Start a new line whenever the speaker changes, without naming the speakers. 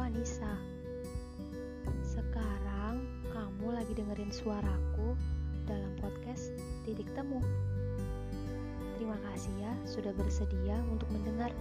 Anissa. Sekarang kamu lagi dengerin suaraku dalam podcast Titik Temu. Terima kasih ya sudah bersedia untuk mendengar.